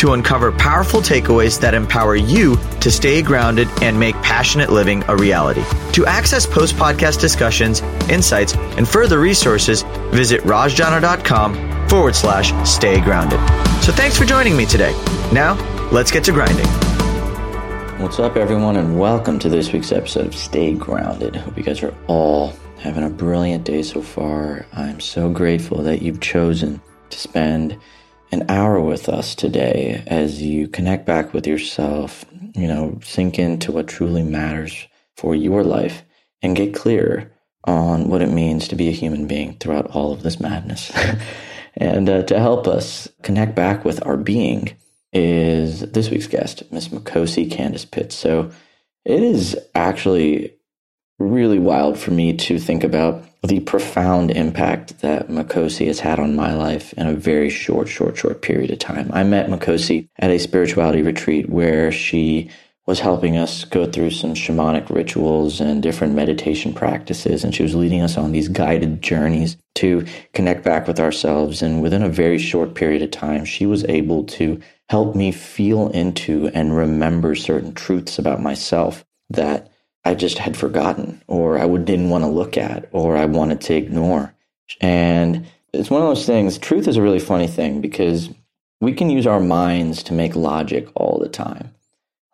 to uncover powerful takeaways that empower you to stay grounded and make passionate living a reality. To access post podcast discussions, insights, and further resources, visit rajjana.com forward slash stay grounded. So thanks for joining me today. Now, let's get to grinding. What's up, everyone, and welcome to this week's episode of Stay Grounded. Hope you guys are all having a brilliant day so far. I'm so grateful that you've chosen to spend an hour with us today as you connect back with yourself, you know, sink into what truly matters for your life and get clear on what it means to be a human being throughout all of this madness. and uh, to help us connect back with our being, is this week's guest, Miss Makhosi Candiss Pitts. So it is actually really wild for me to think about the profound impact that Makhosi has had on my life in a very short, short, short period of time. I met Makhosi at a spirituality retreat where she was helping us go through some shamanic rituals and different meditation practices. And she was leading us on these guided journeys to connect back with ourselves. And within a very short period of time, she was able to help me feel into and remember certain truths about myself that I just had forgotten or I didn't want to look at or I wanted to ignore. And it's one of those things, truth is a really funny thing because we can use our minds to make logic all the time.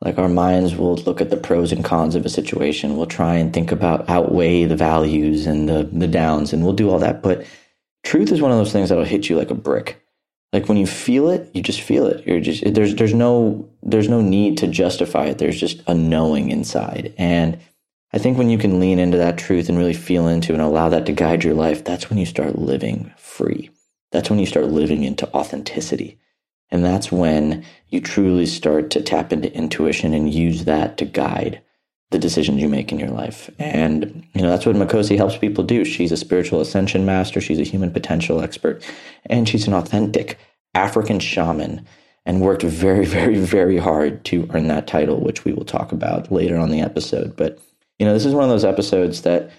Like our minds will look at the pros and cons of a situation. We'll try and think about outweigh the values and the, the downs and we'll do all that. But truth is one of those things that'll hit you like a brick like when you feel it you just feel it. You're just there's there's no there's no need to justify it. There's just a knowing inside. And i think when you can lean into that truth and really feel into and allow that to guide your life that's when you start living free. That's when you start living into authenticity. And that's when you truly start to tap into intuition and use that to guide the decisions you make in your life. And, you know, that's what Makhosi helps people do. She's a spiritual ascension master, she's a human potential expert, and she's an authentic African shaman and worked very, very, very hard to earn that title, which we will talk about later on the episode. But, you know, this is one of those episodes that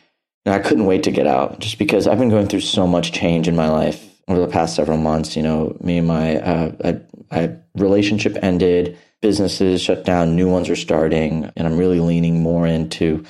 I couldn't wait to get out just because I've been going through so much change in my life over the past several months. You know, me and my uh, I, I relationship ended businesses shut down, new ones are starting, and I'm really leaning more into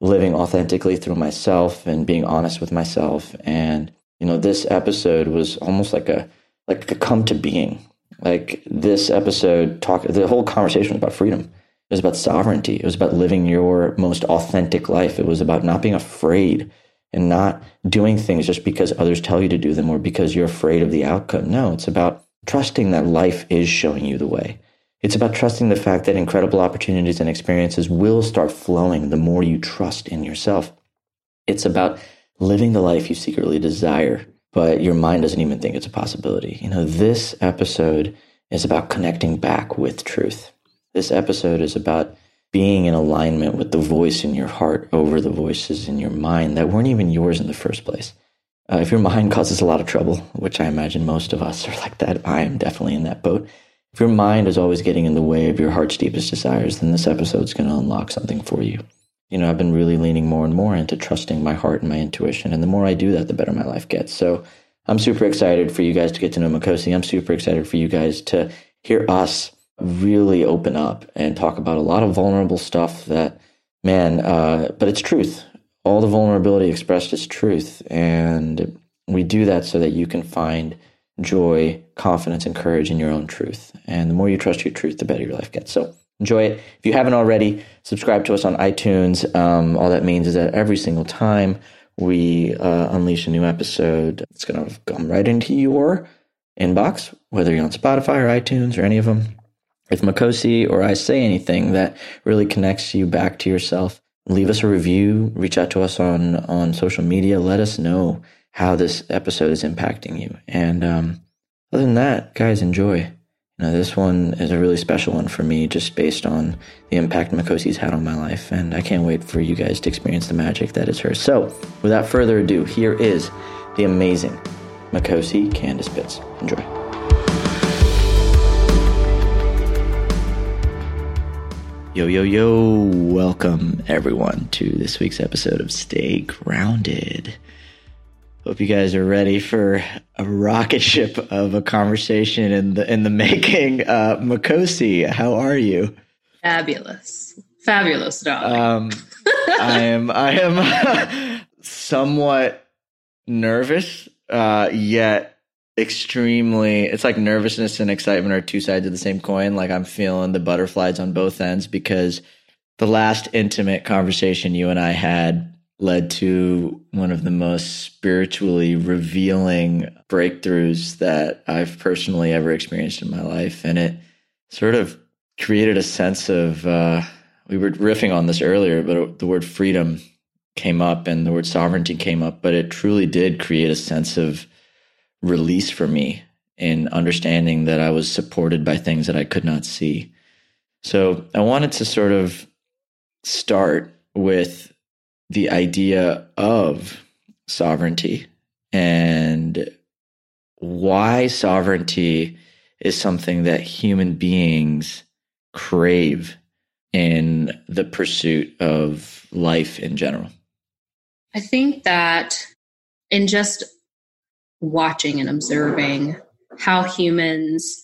living authentically through myself and being honest with myself. And you know, this episode was almost like a like a come to being. Like this episode talk the whole conversation was about freedom. It was about sovereignty. It was about living your most authentic life. It was about not being afraid and not doing things just because others tell you to do them or because you're afraid of the outcome. No, it's about trusting that life is showing you the way. It's about trusting the fact that incredible opportunities and experiences will start flowing the more you trust in yourself. It's about living the life you secretly desire, but your mind doesn't even think it's a possibility. You know, this episode is about connecting back with truth. This episode is about being in alignment with the voice in your heart over the voices in your mind that weren't even yours in the first place. Uh, if your mind causes a lot of trouble, which I imagine most of us are like that, I am definitely in that boat. If your mind is always getting in the way of your heart's deepest desires, then this episode is going to unlock something for you. You know, I've been really leaning more and more into trusting my heart and my intuition. And the more I do that, the better my life gets. So I'm super excited for you guys to get to know Makhosi. I'm super excited for you guys to hear us really open up and talk about a lot of vulnerable stuff that, man, uh, but it's truth. All the vulnerability expressed is truth. And we do that so that you can find joy, confidence, and courage in your own truth. And the more you trust your truth, the better your life gets. So enjoy it. If you haven't already, subscribe to us on iTunes. Um, all that means is that every single time we uh, unleash a new episode, it's going to come right into your inbox, whether you're on Spotify or iTunes or any of them. If Makhosi or I say anything that really connects you back to yourself, leave us a review, reach out to us on, on social media, let us know how this episode is impacting you. And um, other than that, guys, enjoy. And Now, this one is a really special one for me just based on the impact Makhosi's had on my life, and I can't wait for you guys to experience the magic that is hers. So, without further ado, here is the amazing Makhosi Candiss Pitts. Enjoy. Yo, yo, yo, welcome everyone to this week's episode of Stay Grounded. Hope you guys are ready for a rocket ship of a conversation in the in the making. Uh, Makhosi, how are you? Fabulous, fabulous, darling. Um, I am I am somewhat nervous, uh, yet extremely. It's like nervousness and excitement are two sides of the same coin. Like I'm feeling the butterflies on both ends because the last intimate conversation you and I had led to one of the most spiritually revealing breakthroughs that I've personally ever experienced in my life. And it sort of created a sense of, uh, we were riffing on this earlier, but the word freedom came up and the word sovereignty came up, but it truly did create a sense of release for me in understanding that I was supported by things that I could not see. So I wanted to sort of start with the idea of sovereignty and why sovereignty is something that human beings crave in the pursuit of life in general. I think that in just watching and observing how humans,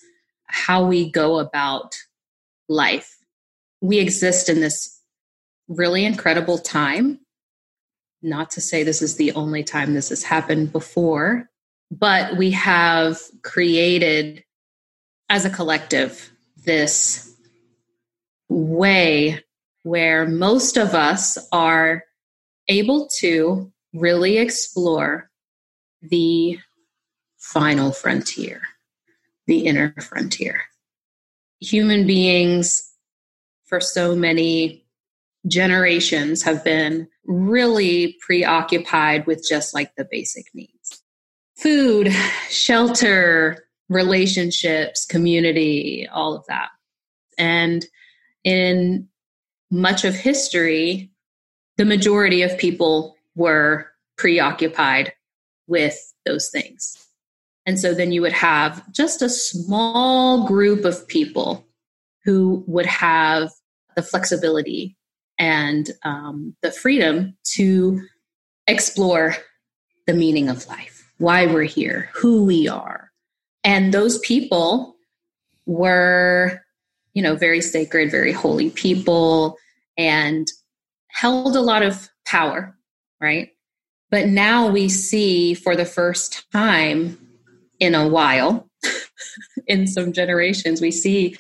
how we go about life, we exist in this really incredible time not to say this is the only time this has happened before, but we have created as a collective this way where most of us are able to really explore the final frontier, the inner frontier. Human beings, for so many generations have been really preoccupied with just like the basic needs food, shelter, relationships, community, all of that. And in much of history, the majority of people were preoccupied with those things. And so then you would have just a small group of people who would have the flexibility and um, the freedom to explore the meaning of life, why we're here, who we are. And those people were, you know, very sacred, very holy people and held a lot of power, right? But now we see for the first time in a while, in some generations, we see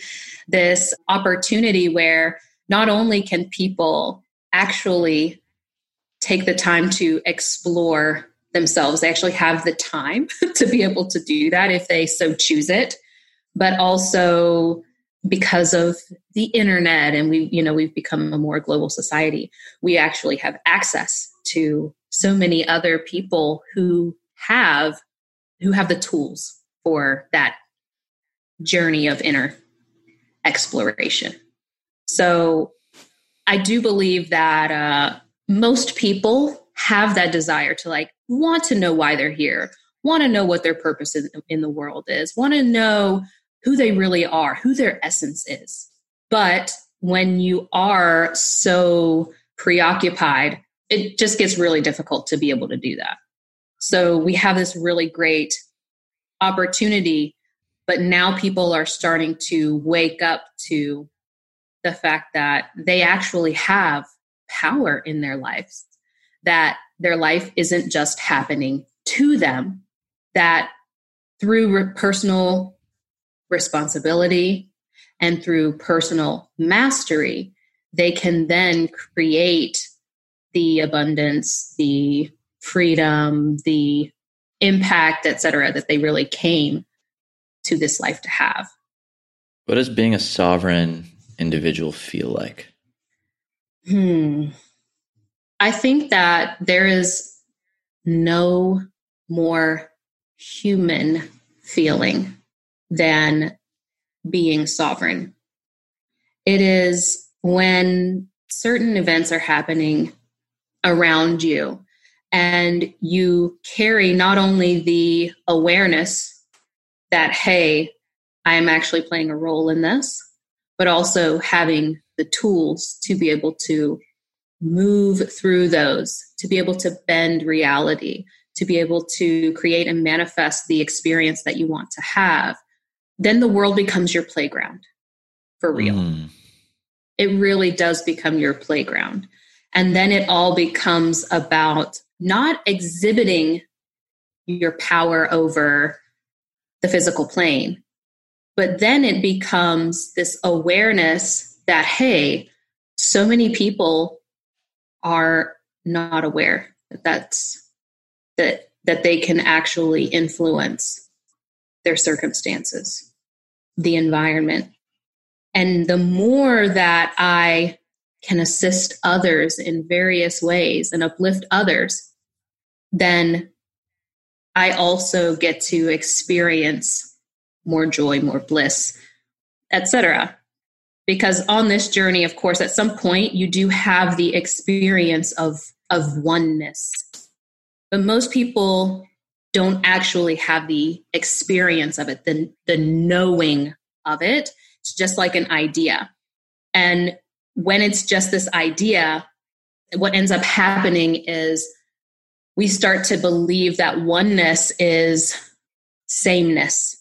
this opportunity where not only can people actually take the time to explore themselves, they actually have the time to be able to do that if they so choose it, but also because of the internet and we you know we've become a more global society we actually have access to so many other people who have who have the tools for that journey of inner exploration so I do believe that uh, most people have that desire to like want to know why they're here, want to know what their purpose in, in the world is, want to know who they really are, who their essence is. But when you are so preoccupied, it just gets really difficult to be able to do that. So we have this really great opportunity, but now people are starting to wake up to the fact that they actually have power in their lives, that their life isn't just happening to them, that through re- personal responsibility and through personal mastery, they can then create the abundance, the freedom, the impact, etc., that they really came to this life to have. What does being a sovereign individual feel like? Hmm. I think that there is no more human feeling than being sovereign. It is when certain events are happening around you and you carry not only the awareness that, hey, I am actually playing a role in this, but also having the tools to be able to move through those, to be able to bend reality, to be able to create and manifest the experience that you want to have, then the world becomes your playground for real. Mm. It really does become your playground. And then it all becomes about not exhibiting your power over the physical plane, but then it becomes this awareness that, hey, so many people are not aware that that's that that they can actually influence their circumstances, the environment. And the more that I can assist others in various ways and uplift others, then I also get to experience more joy, more bliss, etc. Because on this journey, of course, at some point you do have the experience of of oneness. But most people don't actually have the experience of it, the, the knowing of it. It's just like an idea. And when it's just this idea, what ends up happening is we start to believe that oneness is sameness.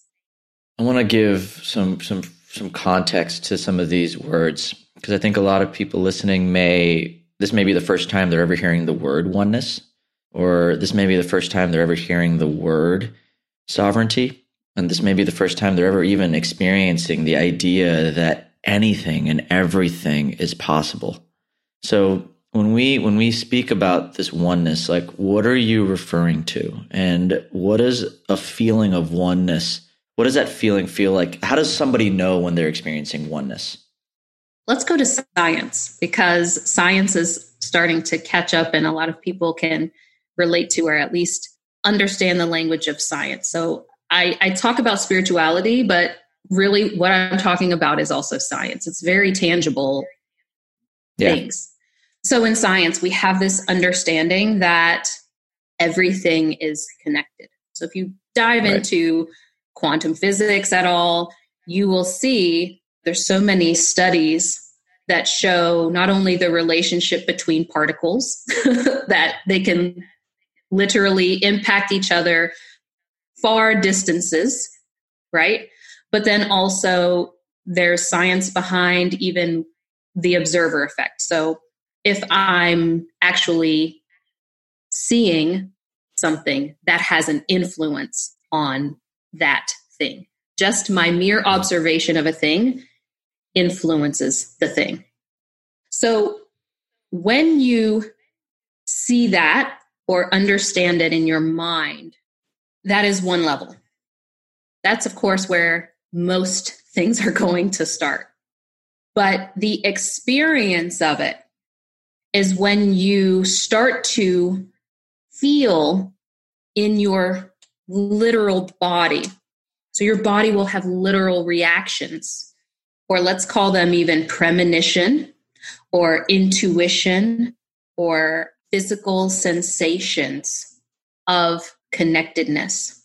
I want to give some some some context to some of these words because I think a lot of people listening may this may be the first time they're ever hearing the word oneness or this may be the first time they're ever hearing the word sovereignty and this may be the first time they're ever even experiencing the idea that anything and everything is possible. So when we when we speak about this oneness like what are you referring to and what is a feeling of oneness what does that feeling feel like how does somebody know when they're experiencing oneness let's go to science because science is starting to catch up and a lot of people can relate to or at least understand the language of science so i, I talk about spirituality but really what i'm talking about is also science it's very tangible yeah. things so in science, we have this understanding that everything is connected. So if you dive right. into quantum physics at all, you will see there's so many studies that show not only the relationship between particles that they can literally impact each other far distances, right? But then also there's science behind even the observer effect. So if I'm actually seeing something that has an influence on that thing. Just my mere observation of a thing influences the thing. So when you see that or understand it in your mind, that is one level. That's, of course, where most things are going to start. But the experience of it is when you start to feel in your literal body. So your body will have literal reactions, or let's call them even premonition or intuition or physical sensations of connectedness.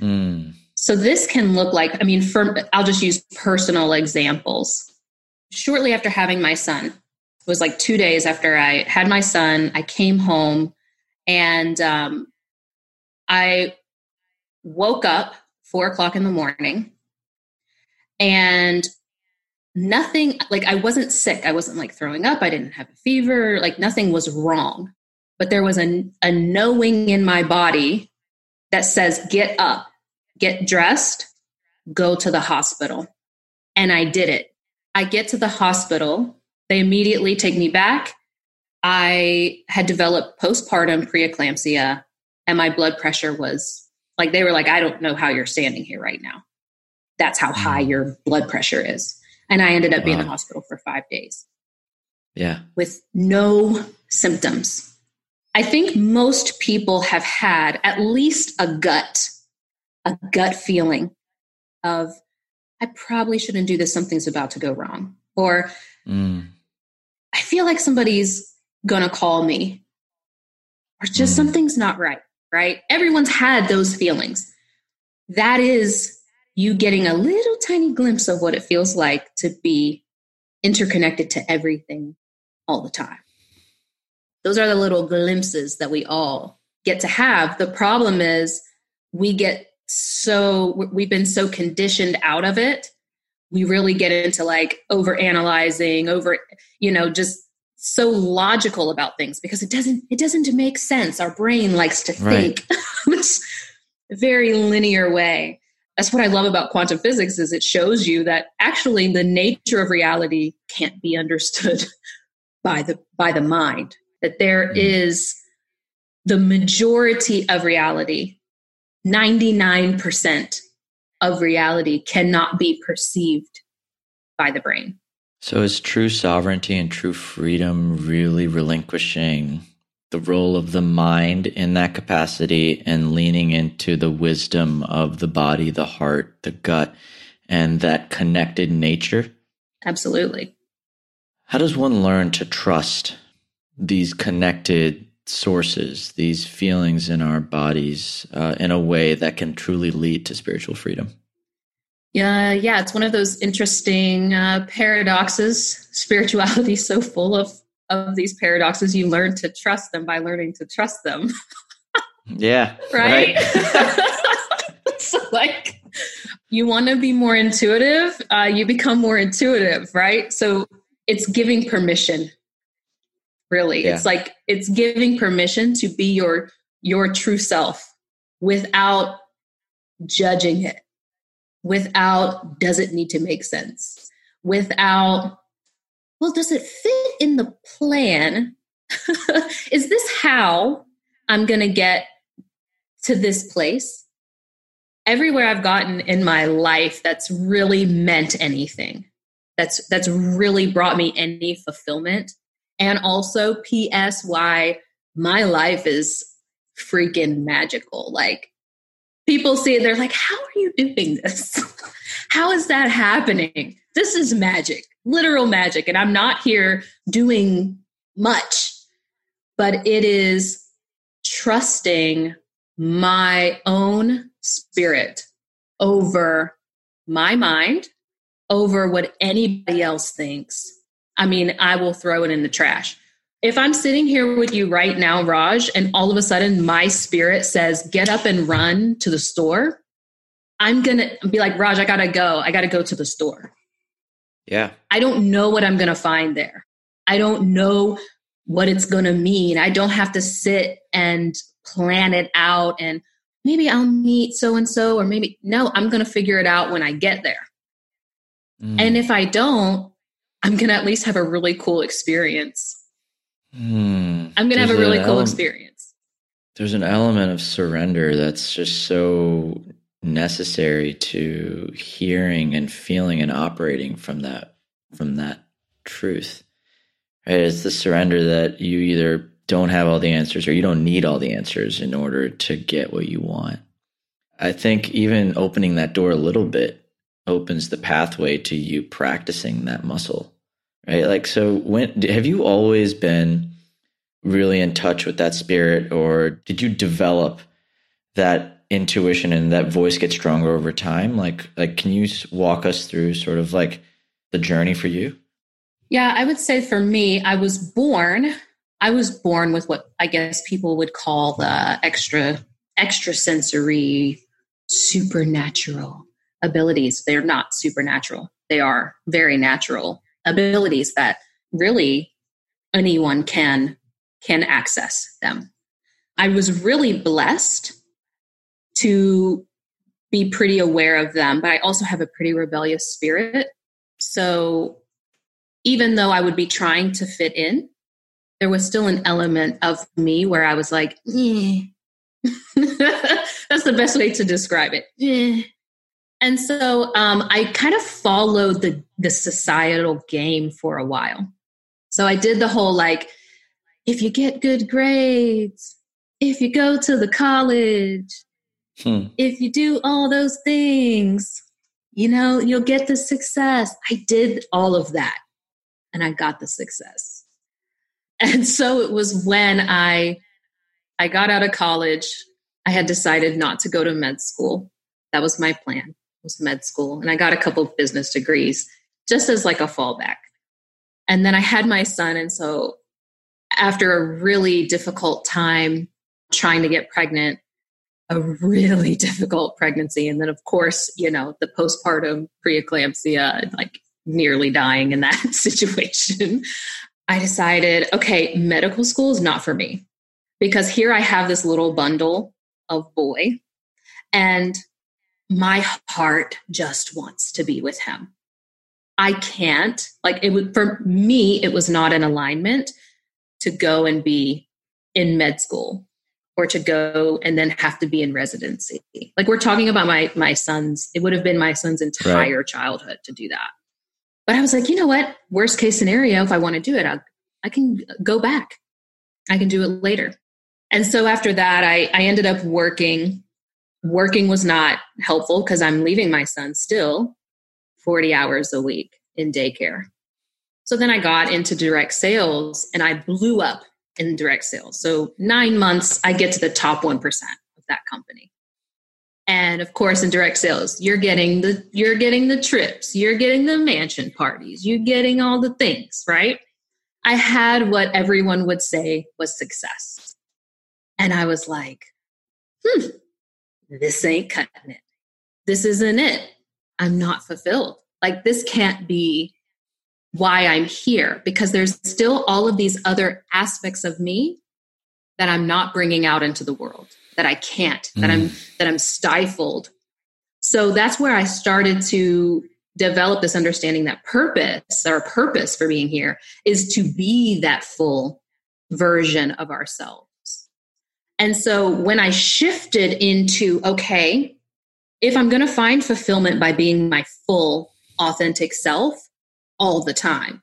Mm. So this can look like, I mean, for, I'll just use personal examples. Shortly after having my son, it was like two days after I had my son. I came home and um, I woke up four o'clock in the morning and nothing like I wasn't sick. I wasn't like throwing up. I didn't have a fever. Like nothing was wrong. But there was a, a knowing in my body that says, get up, get dressed, go to the hospital. And I did it. I get to the hospital they immediately take me back. I had developed postpartum preeclampsia, and my blood pressure was like, they were like, I don't know how you're standing here right now. That's how high mm. your blood pressure is. And I ended up wow. being in the hospital for five days. Yeah. With no symptoms. I think most people have had at least a gut, a gut feeling of, I probably shouldn't do this. Something's about to go wrong. Or mm. I feel like somebody's going to call me. Or just mm. something's not right, right? Everyone's had those feelings. That is you getting a little tiny glimpse of what it feels like to be interconnected to everything all the time. Those are the little glimpses that we all get to have. The problem is we get so we've been so conditioned out of it we really get into like over analyzing over you know just so logical about things because it doesn't it doesn't make sense our brain likes to think right. this very linear way that's what i love about quantum physics is it shows you that actually the nature of reality can't be understood by the by the mind that there mm. is the majority of reality 99% of reality cannot be perceived by the brain. So, is true sovereignty and true freedom really relinquishing the role of the mind in that capacity and leaning into the wisdom of the body, the heart, the gut, and that connected nature? Absolutely. How does one learn to trust these connected sources, these feelings in our bodies, uh, in a way that can truly lead to spiritual freedom. Yeah, yeah, it's one of those interesting uh, paradoxes. Spirituality is so full of of these paradoxes. You learn to trust them by learning to trust them. yeah, right. right. so, like, you want to be more intuitive, uh, you become more intuitive, right? So, it's giving permission really yeah. it's like it's giving permission to be your your true self without judging it without does it need to make sense without well does it fit in the plan is this how i'm going to get to this place everywhere i've gotten in my life that's really meant anything that's that's really brought me any fulfillment and also, P.S. Why my life is freaking magical. Like, people see it, they're like, How are you doing this? How is that happening? This is magic, literal magic. And I'm not here doing much, but it is trusting my own spirit over my mind, over what anybody else thinks, I mean, I will throw it in the trash. If I'm sitting here with you right now, Raj, and all of a sudden my spirit says, get up and run to the store, I'm going to be like, Raj, I got to go. I got to go to the store. Yeah. I don't know what I'm going to find there. I don't know what it's going to mean. I don't have to sit and plan it out and maybe I'll meet so and so, or maybe no, I'm going to figure it out when I get there. Mm. And if I don't, I'm going to at least have a really cool experience. Hmm. I'm going to have a really cool ele- experience. There's an element of surrender that's just so necessary to hearing and feeling and operating from that from that truth. Right? It's the surrender that you either don't have all the answers or you don't need all the answers in order to get what you want. I think even opening that door a little bit opens the pathway to you practicing that muscle right? Like, so when have you always been really in touch with that spirit, or did you develop that intuition and that voice get stronger over time? Like, like, can you walk us through sort of like the journey for you? Yeah, I would say for me, I was born. I was born with what I guess people would call the extra extrasensory supernatural abilities. They're not supernatural. They are very natural abilities that really anyone can can access them. I was really blessed to be pretty aware of them, but I also have a pretty rebellious spirit. So even though I would be trying to fit in, there was still an element of me where I was like, eh. that's the best way to describe it. Eh. And so um, I kind of followed the the societal game for a while. So I did the whole like, if you get good grades, if you go to the college, hmm. if you do all those things, you know, you'll get the success. I did all of that and I got the success. And so it was when I I got out of college, I had decided not to go to med school. That was my plan. Was med school and I got a couple of business degrees just as like a fallback. And then I had my son and so after a really difficult time trying to get pregnant, a really difficult pregnancy. And then, of course, you know, the postpartum preeclampsia, like nearly dying in that situation. I decided, okay, medical school is not for me because here I have this little bundle of boy, and my heart just wants to be with him. I can't, like, it would, for me, it was not an alignment to go and be in med school or to go and then have to be in residency. Like we're talking about my my son's, it would have been my son's entire right. childhood to do that. But I was like, you know what? Worst case scenario, if I want to do it, I, I can go back. I can do it later. And so after that, I, I ended up working. Working was not helpful because I'm leaving my son still 40 hours a week in daycare. So then I got into direct sales and I blew up in direct sales. So nine months, I get to the top 1% of that company. And of course, in direct sales, you're getting the you're getting the trips, you're getting the mansion parties, you're getting all the things, right? I had what everyone would say was success. And I was like, hmm, this ain't cutting it. This isn't it. I'm not fulfilled. Like, this can't be why I'm here because there's still all of these other aspects of me that I'm not bringing out into the world that I can't mm. that I'm that I'm stifled. So that's where I started to develop this understanding that purpose our purpose for being here is to be that full version of ourselves. And so when I shifted into okay, if I'm going to find fulfillment by being my full authentic self, all the time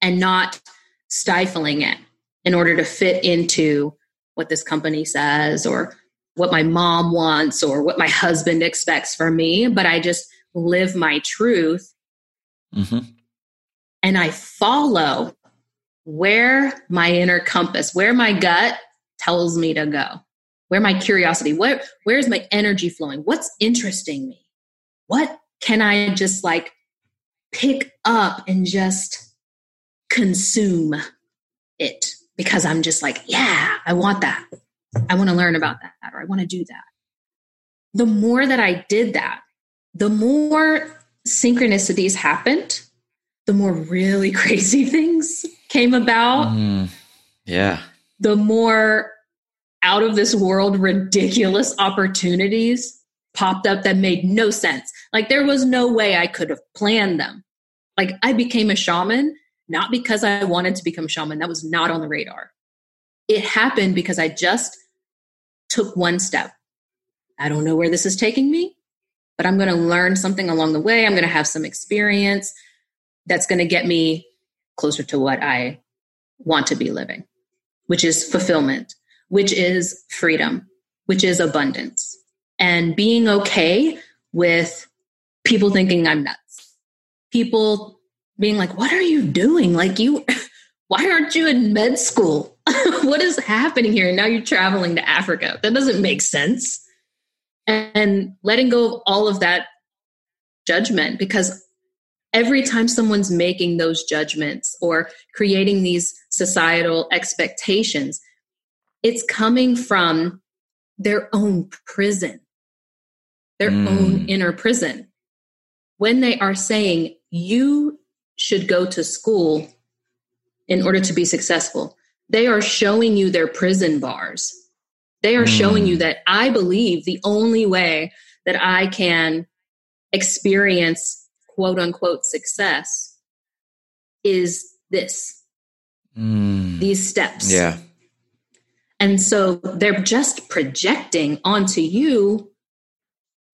and not stifling it in order to fit into what this company says or what my mom wants or what my husband expects from me, but I just live my truth mm-hmm. and I follow where my inner compass, where my gut tells me to go, where my curiosity, where where's my energy flowing, what's interesting me, what can I just like pick up and just consume it because I'm just like, yeah, I want that. I want to learn about that or I want to do that. The more that I did that, the more synchronicities happened, the more really crazy things came about. Mm, yeah. The more out of this world ridiculous opportunities popped up that made no sense. Like there was no way I could have planned them. Like I became a shaman not because I wanted to become a shaman. That was not on the radar. It happened because I just took one step. I don't know where this is taking me, but I'm going to learn something along the way. I'm going to have some experience that's going to get me closer to what I want to be living, which is fulfillment, which is freedom, which is abundance, and being okay with people thinking I'm nuts people being like, What are you doing? Like, you, why aren't you in med school? what is happening here? And now you're traveling to Africa. That doesn't make sense. And letting go of all of that judgment because every time someone's making those judgments or creating these societal expectations, it's coming from their own prison, their mm. own inner prison. When they are saying, you should go to school in order to be successful. They are showing you their prison bars. They are mm. showing you that I believe the only way that I can experience quote unquote success is this mm. these steps. Yeah. And so they're just projecting onto you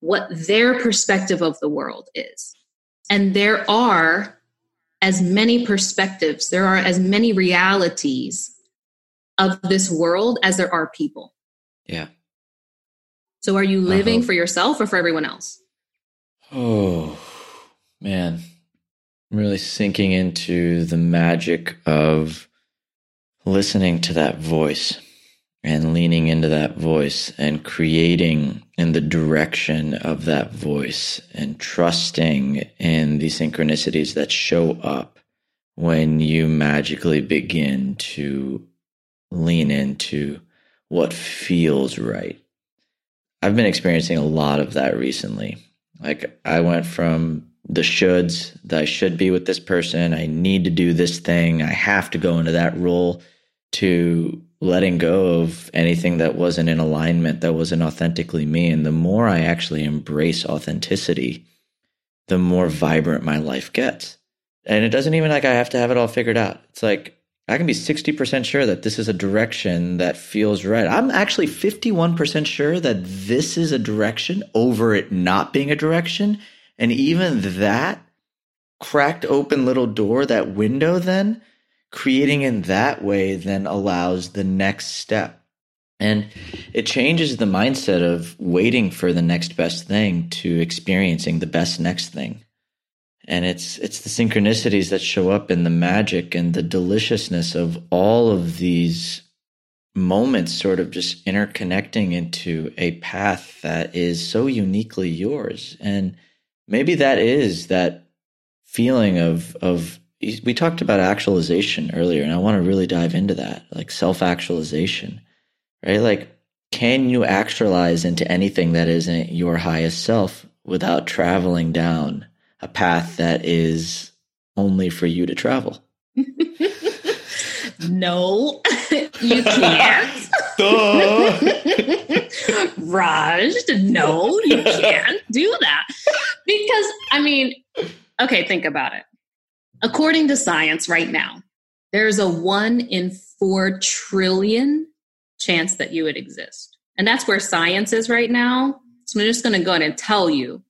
what their perspective of the world is. And there are as many perspectives, there are as many realities of this world as there are people. Yeah. So are you living uh-huh. for yourself or for everyone else? Oh, Man, I'm really sinking into the magic of listening to that voice and leaning into that voice and creating in the direction of that voice and trusting in the synchronicities that show up when you magically begin to lean into what feels right. I've been experiencing a lot of that recently. Like I went from the shoulds that I should be with this person, I need to do this thing, I have to go into that role to letting go of anything that wasn't in alignment, that wasn't authentically me. And the more I actually embrace authenticity, the more vibrant my life gets. And it doesn't even like I have to have it all figured out. It's like I can be 60% sure that this is a direction that feels right. I'm actually 51% sure that this is a direction over it not being a direction. And even that cracked open little door, that window, then creating in that way then allows the next step. And it changes the mindset of waiting for the next best thing to experiencing the best next thing. And it's it's the synchronicities that show up in the magic and the deliciousness of all of these moments sort of just interconnecting into a path that is so uniquely yours. And maybe that is that feeling of of we talked about actualization earlier and i want to really dive into that like self-actualization right? Like can you actualize into anything that isn't your highest self without traveling down a path that is only for you to travel? No you can't. Raj, no, you can't do that. Because, I mean, okay, think about it According to science right now, there's a one in four trillion chance that you would exist. And that's where science is right now. So I'm just going to go ahead and tell you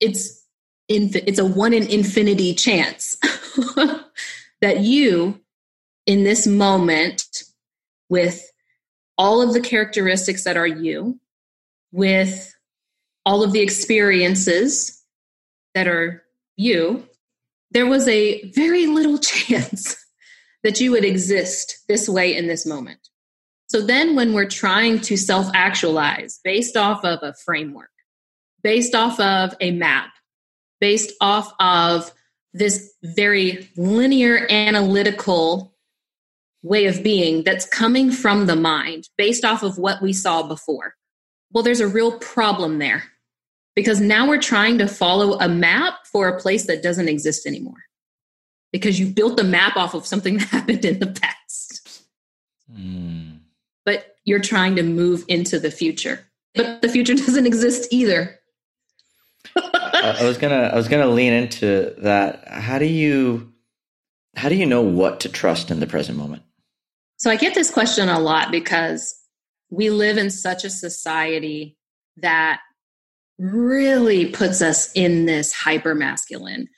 it's infi- it's a one in infinity chance that you in this moment with all of the characteristics that are you with all of the experiences that are you there was a very little chance that you would exist this way in this moment. So then, when we're trying to self actualize based off of a framework, based off of a map, based off of this very linear analytical way of being that's coming from the mind based off of what we saw before. Well, there's a real problem there because now we're trying to follow a map for a place that doesn't exist anymore because you built the map off of something that happened in the past. Mm. But you're trying to move into the future. But the future doesn't exist either. I was gonna I was gonna lean into that. How do you how do you know what to trust in the present moment? So I get this question a lot because we live in such a society that really puts us in this hyper masculine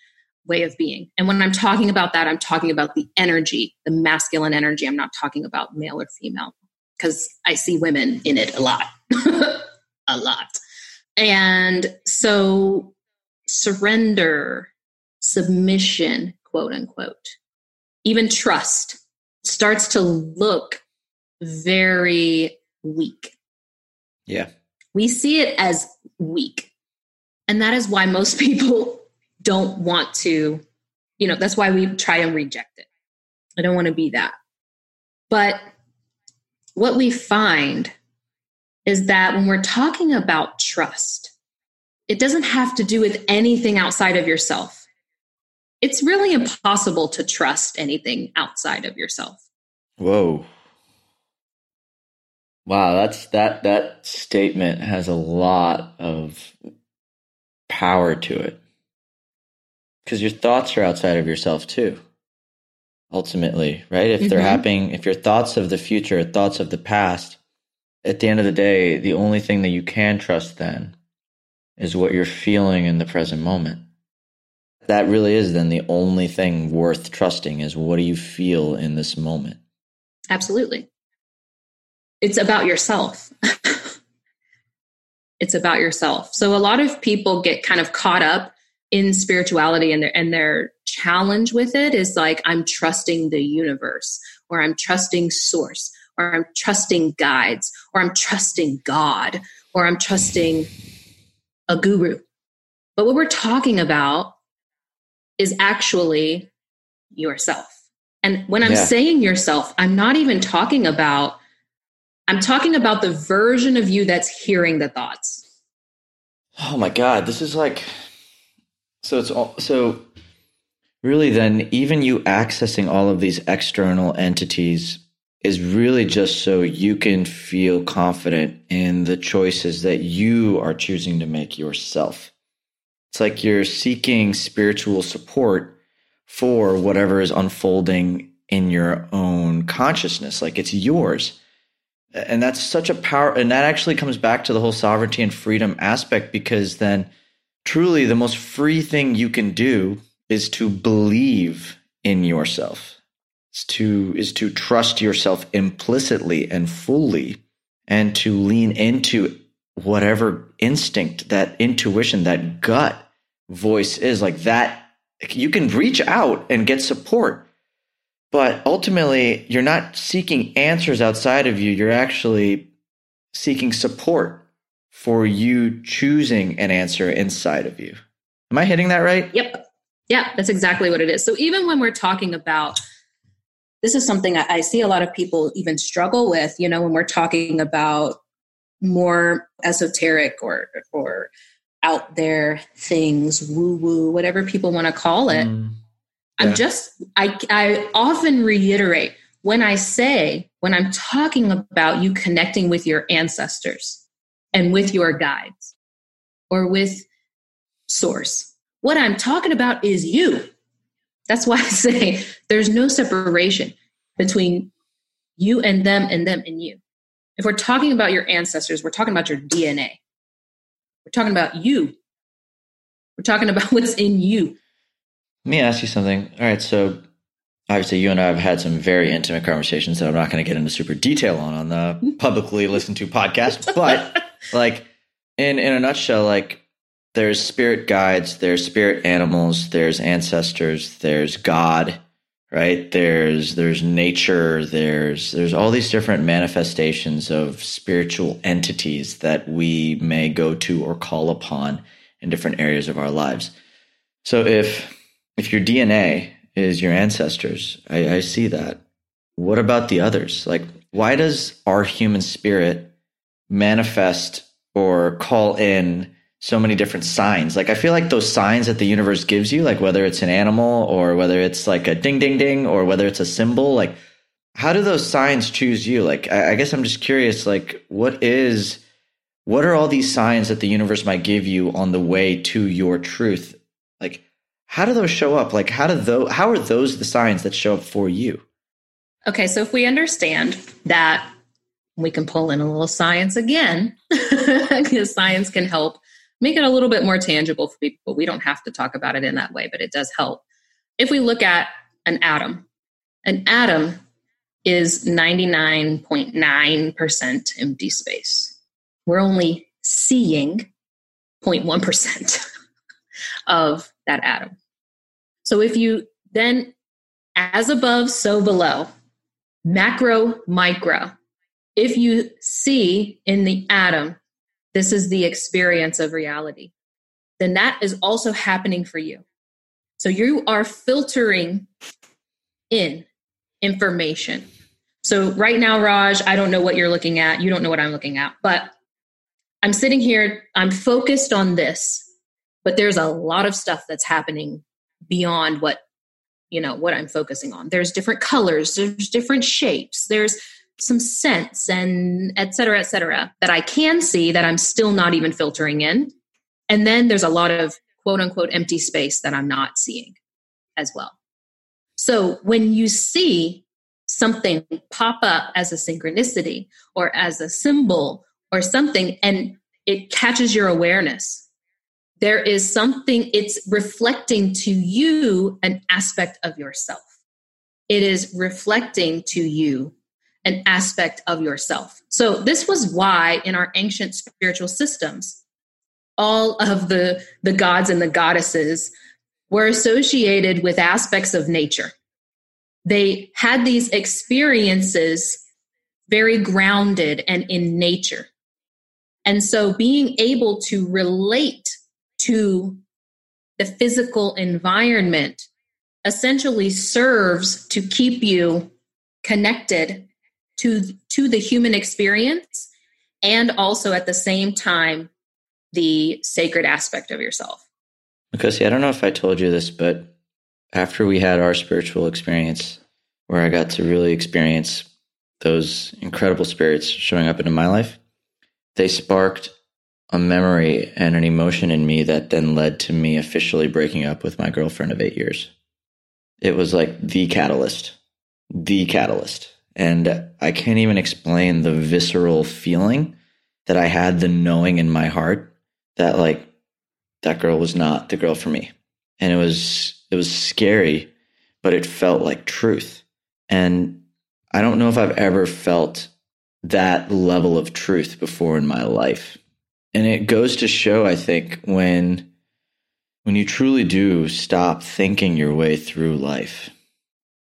way of being. And when I'm talking about that, I'm talking about the energy, the masculine energy. I'm not talking about male or female because I see women in it a lot, a lot. And so surrender, submission, quote unquote, even trust starts to look very weak. Yeah we see it as weak. And that is why most people don't want to, you know, that's why we try and reject it. I don't want to be that. But what we find is that when we're talking about trust, it doesn't have to do with anything outside of yourself. It's really impossible to trust anything outside of yourself. Whoa. Wow, that's that that statement has a lot of power to it. Cuz your thoughts are outside of yourself too. Ultimately, right? If mm-hmm. they're happening, if your thoughts of the future, thoughts of the past, at the end of the day, the only thing that you can trust then is what you're feeling in the present moment. That really is then the only thing worth trusting is what do you feel in this moment? Absolutely it's about yourself. it's about yourself. So a lot of people get kind of caught up in spirituality and their and their challenge with it is like I'm trusting the universe or I'm trusting source or I'm trusting guides or I'm trusting God or I'm trusting a guru. But what we're talking about is actually yourself. And when I'm yeah. saying yourself, I'm not even talking about I'm talking about the version of you that's hearing the thoughts. Oh my god, this is like so it's all so really then even you accessing all of these external entities is really just so you can feel confident in the choices that you are choosing to make yourself. It's like you're seeking spiritual support for whatever is unfolding in your own consciousness. Like it's yours. And that's such a power. And that actually comes back to the whole sovereignty and freedom aspect because then truly the most free thing you can do is to believe in yourself. Is to is to trust yourself implicitly and fully and to lean into whatever instinct, that intuition, that gut voice is like that you can reach out and get support. But ultimately, you're not seeking answers outside of you. You're actually seeking support for you choosing an answer inside of you. Am I hitting that right? Yep. Yeah, that's exactly what it is. So even when we're talking about this is something I see a lot of people even struggle with, you know, when we're talking about more esoteric or or out there things, woo woo, whatever people want to call it. Mm, yeah. I'm just I I often reiterate when I say when I'm talking about you connecting with your ancestors and with your guides or with source. What I'm talking about is you. That's why I say there's no separation between you and them and them and you. If we're talking about your ancestors, we're talking about your DNA. We're talking about you. We're talking about what's in you. Let me ask you something. All right, so obviously you and I have had some very intimate conversations that I'm not going to get into super detail on on the publicly listened to podcast, but like in in a nutshell, like there's spirit guides, there's spirit animals, there's ancestors, there's God, right? There's there's nature, there's there's all these different manifestations of spiritual entities that we may go to or call upon in different areas of our lives. So if if your DNA is your ancestors, I, I see that. What about the others? Like, why does our human spirit manifest or call in so many different signs. Like I feel like those signs that the universe gives you, like whether it's an animal or whether it's like a ding ding ding or whether it's a symbol, like how do those signs choose you? Like I, I guess I'm just curious, like what is what are all these signs that the universe might give you on the way to your truth? Like how do those show up? Like how do those how are those the signs that show up for you? Okay, so if we understand that we can pull in a little science again because science can help make it a little bit more tangible for people. We don't have to talk about it in that way, but it does help. If we look at an atom, an atom is 99.9% empty space. We're only seeing 0.1% of that atom. So if you then, as above, so below, macro, micro, if you see in the atom, this is the experience of reality, then that is also happening for you. So you are filtering in information. So right now, Raj, I don't know what you're looking at. You don't know what I'm looking at, but I'm sitting here, I'm focused on this, but there's a lot of stuff that's happening beyond what you know what i'm focusing on there's different colors there's different shapes there's some scents and et cetera, et cetera, that I can see that I'm still not even filtering in. And then there's a lot of quote unquote empty space that I'm not seeing as well. So when you see something pop up as a synchronicity or as a symbol or something, and it catches your awareness, there is something, it's reflecting to you an aspect of yourself. It is reflecting to you an aspect of yourself. So, this was why in our ancient spiritual systems, all of the the gods and the goddesses were associated with aspects of nature. They had these experiences very grounded and in nature. And so being able to relate to the physical environment essentially serves to keep you connected to to the human experience and also at the same time the sacred aspect of yourself. Because I don't know if I told you this, but after we had our spiritual experience, where I got to really experience those incredible spirits showing up into my life, they sparked a memory and an emotion in me that then led to me officially breaking up with my girlfriend of eight years. It was like the catalyst, the catalyst. And I can't even explain the visceral feeling that I had, the knowing in my heart that like that girl was not the girl for me. And it was it was scary, but it felt like truth. And I don't know if I've ever felt that level of truth before in my life. And it goes to show I think when when you truly do stop thinking your way through life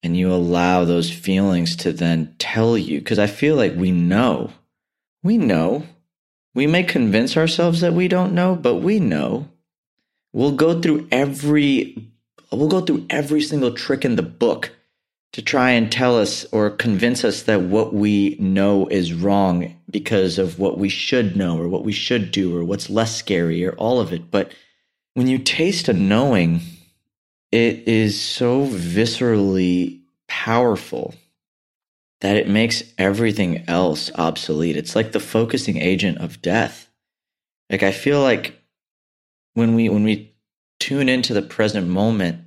and you allow those feelings to then tell you because I feel like we know. We know we may convince ourselves that we don't know, but we know. We'll go through every we'll go through every single trick in the book to try and tell us or convince us that what we know is wrong because of what we should know or what we should do or what's less scary or all of it. But when you taste a knowing, it is so viscerally powerful that it makes everything else obsolete. It's like the focusing agent of death. Like I feel like when we when we tune into the present moment,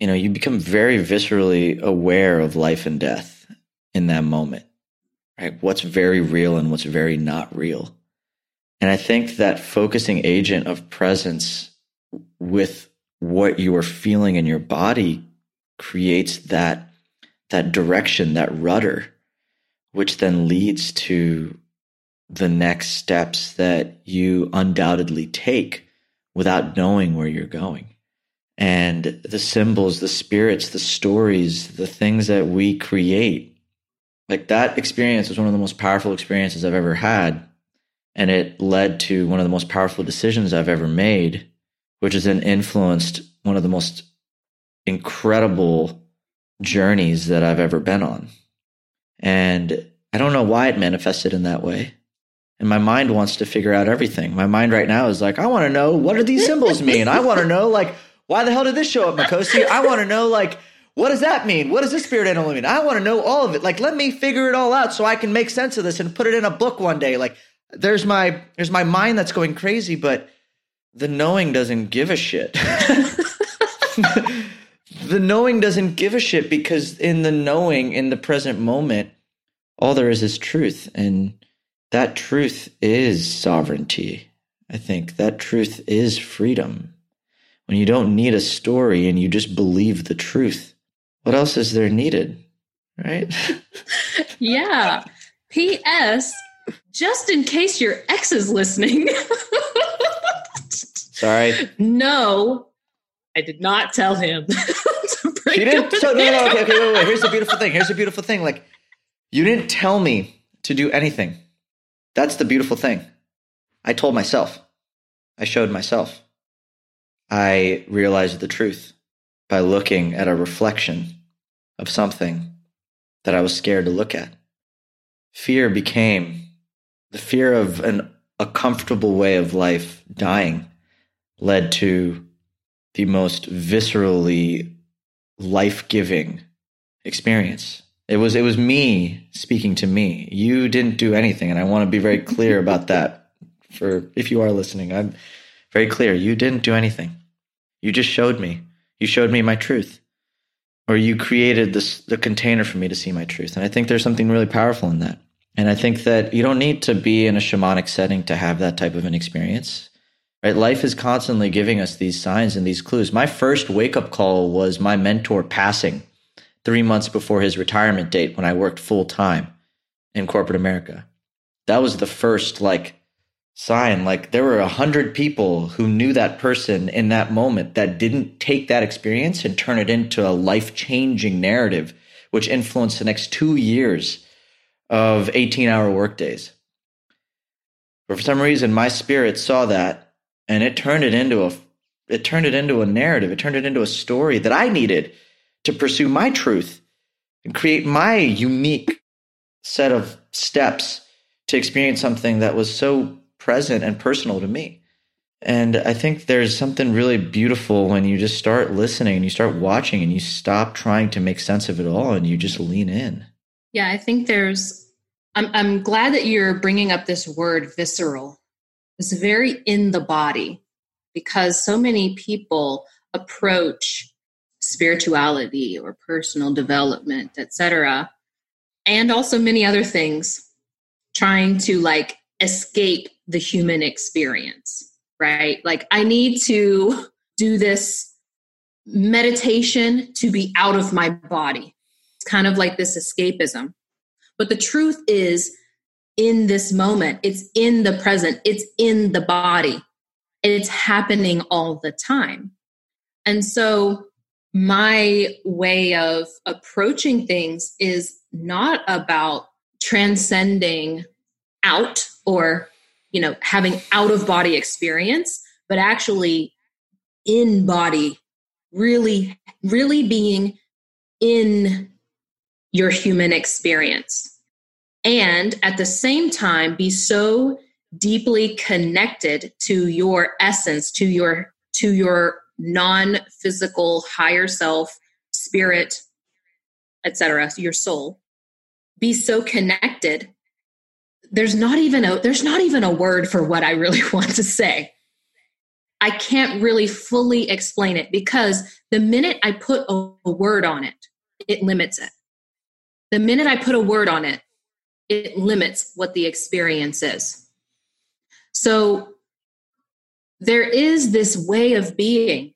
you know, you become very viscerally aware of life and death in that moment. Right? What's very real and what's very not real. And I think that focusing agent of presence with what you are feeling in your body creates that that direction, that rudder, which then leads to the next steps that you undoubtedly take without knowing where you're going. And the symbols, the spirits, the stories, the things that we create, like that experience was one of the most powerful experiences I've ever had. And it led to one of the most powerful decisions I've ever made, which has then influenced one of the most incredible journeys that I've ever been on. And I don't know why it manifested in that way. And my mind wants to figure out everything. My mind right now is like, I want to know what do these symbols mean? I want to know like why the hell did this show up, Makhosi? I want to know like what does that mean? What does this spirit animal mean? I want to know all of it. Like let me figure it all out so I can make sense of this and put it in a book one day. Like there's my there's my mind that's going crazy, but the knowing doesn't give a shit. the knowing doesn't give a shit because in the knowing in the present moment all there is is truth and that truth is sovereignty i think that truth is freedom when you don't need a story and you just believe the truth what else is there needed right yeah ps just in case your ex is listening sorry no i did not tell him you didn't. So, no, no, okay, okay, wait, wait. Here's the beautiful thing. Here's the beautiful thing. Like, you didn't tell me to do anything. That's the beautiful thing. I told myself. I showed myself. I realized the truth by looking at a reflection of something that I was scared to look at. Fear became the fear of an, a comfortable way of life dying led to the most viscerally life-giving experience. It was it was me speaking to me. You didn't do anything and I want to be very clear about that for if you are listening. I'm very clear. You didn't do anything. You just showed me. You showed me my truth. Or you created this the container for me to see my truth. And I think there's something really powerful in that. And I think that you don't need to be in a shamanic setting to have that type of an experience. Right? Life is constantly giving us these signs and these clues. My first wake up call was my mentor passing three months before his retirement date when I worked full time in corporate America. That was the first like sign. Like there were a hundred people who knew that person in that moment that didn't take that experience and turn it into a life changing narrative, which influenced the next two years of 18 hour workdays. But for some reason, my spirit saw that and it turned it into a it turned it into a narrative. It turned it into a story that I needed to pursue my truth and create my unique set of steps to experience something that was so present and personal to me. And I think there's something really beautiful when you just start listening and you start watching and you stop trying to make sense of it all and you just lean in. Yeah, I think there's, I'm, I'm glad that you're bringing up this word visceral. It's very in the body because so many people approach spirituality or personal development, etc., and also many other things trying to like escape the human experience, right? Like, I need to do this meditation to be out of my body. It's kind of like this escapism. But the truth is, in this moment, it's in the present, it's in the body, it's happening all the time. And so, my way of approaching things is not about transcending out or you know having out of body experience but actually in body really really being in your human experience. And at the same time be so deeply connected to your essence to your to your non-physical higher self spirit etc your soul. Be so connected there's not even a there's not even a word for what I really want to say. I can't really fully explain it because the minute I put a, a word on it, it limits it. The minute I put a word on it, it limits what the experience is. So there is this way of being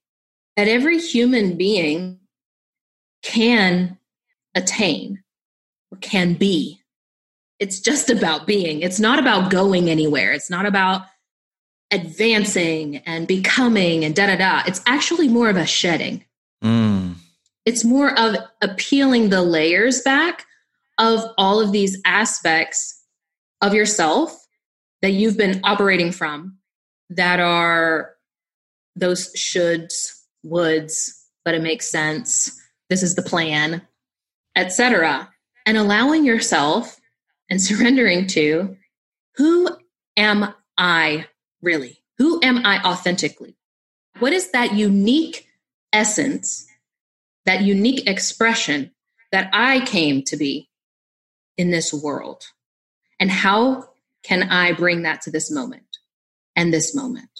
that every human being can attain or can be it's just about being. It's not about going anywhere. It's not about advancing and becoming and da da da. It's actually more of a shedding. Mm. It's more of appealing the layers back of all of these aspects of yourself that you've been operating from that are those shoulds, woulds, but it makes sense. This is the plan, etc. And allowing yourself and surrendering to who am I really? Who am I authentically? What is that unique essence, that unique expression that I came to be in this world? And how can I bring that to this moment and this moment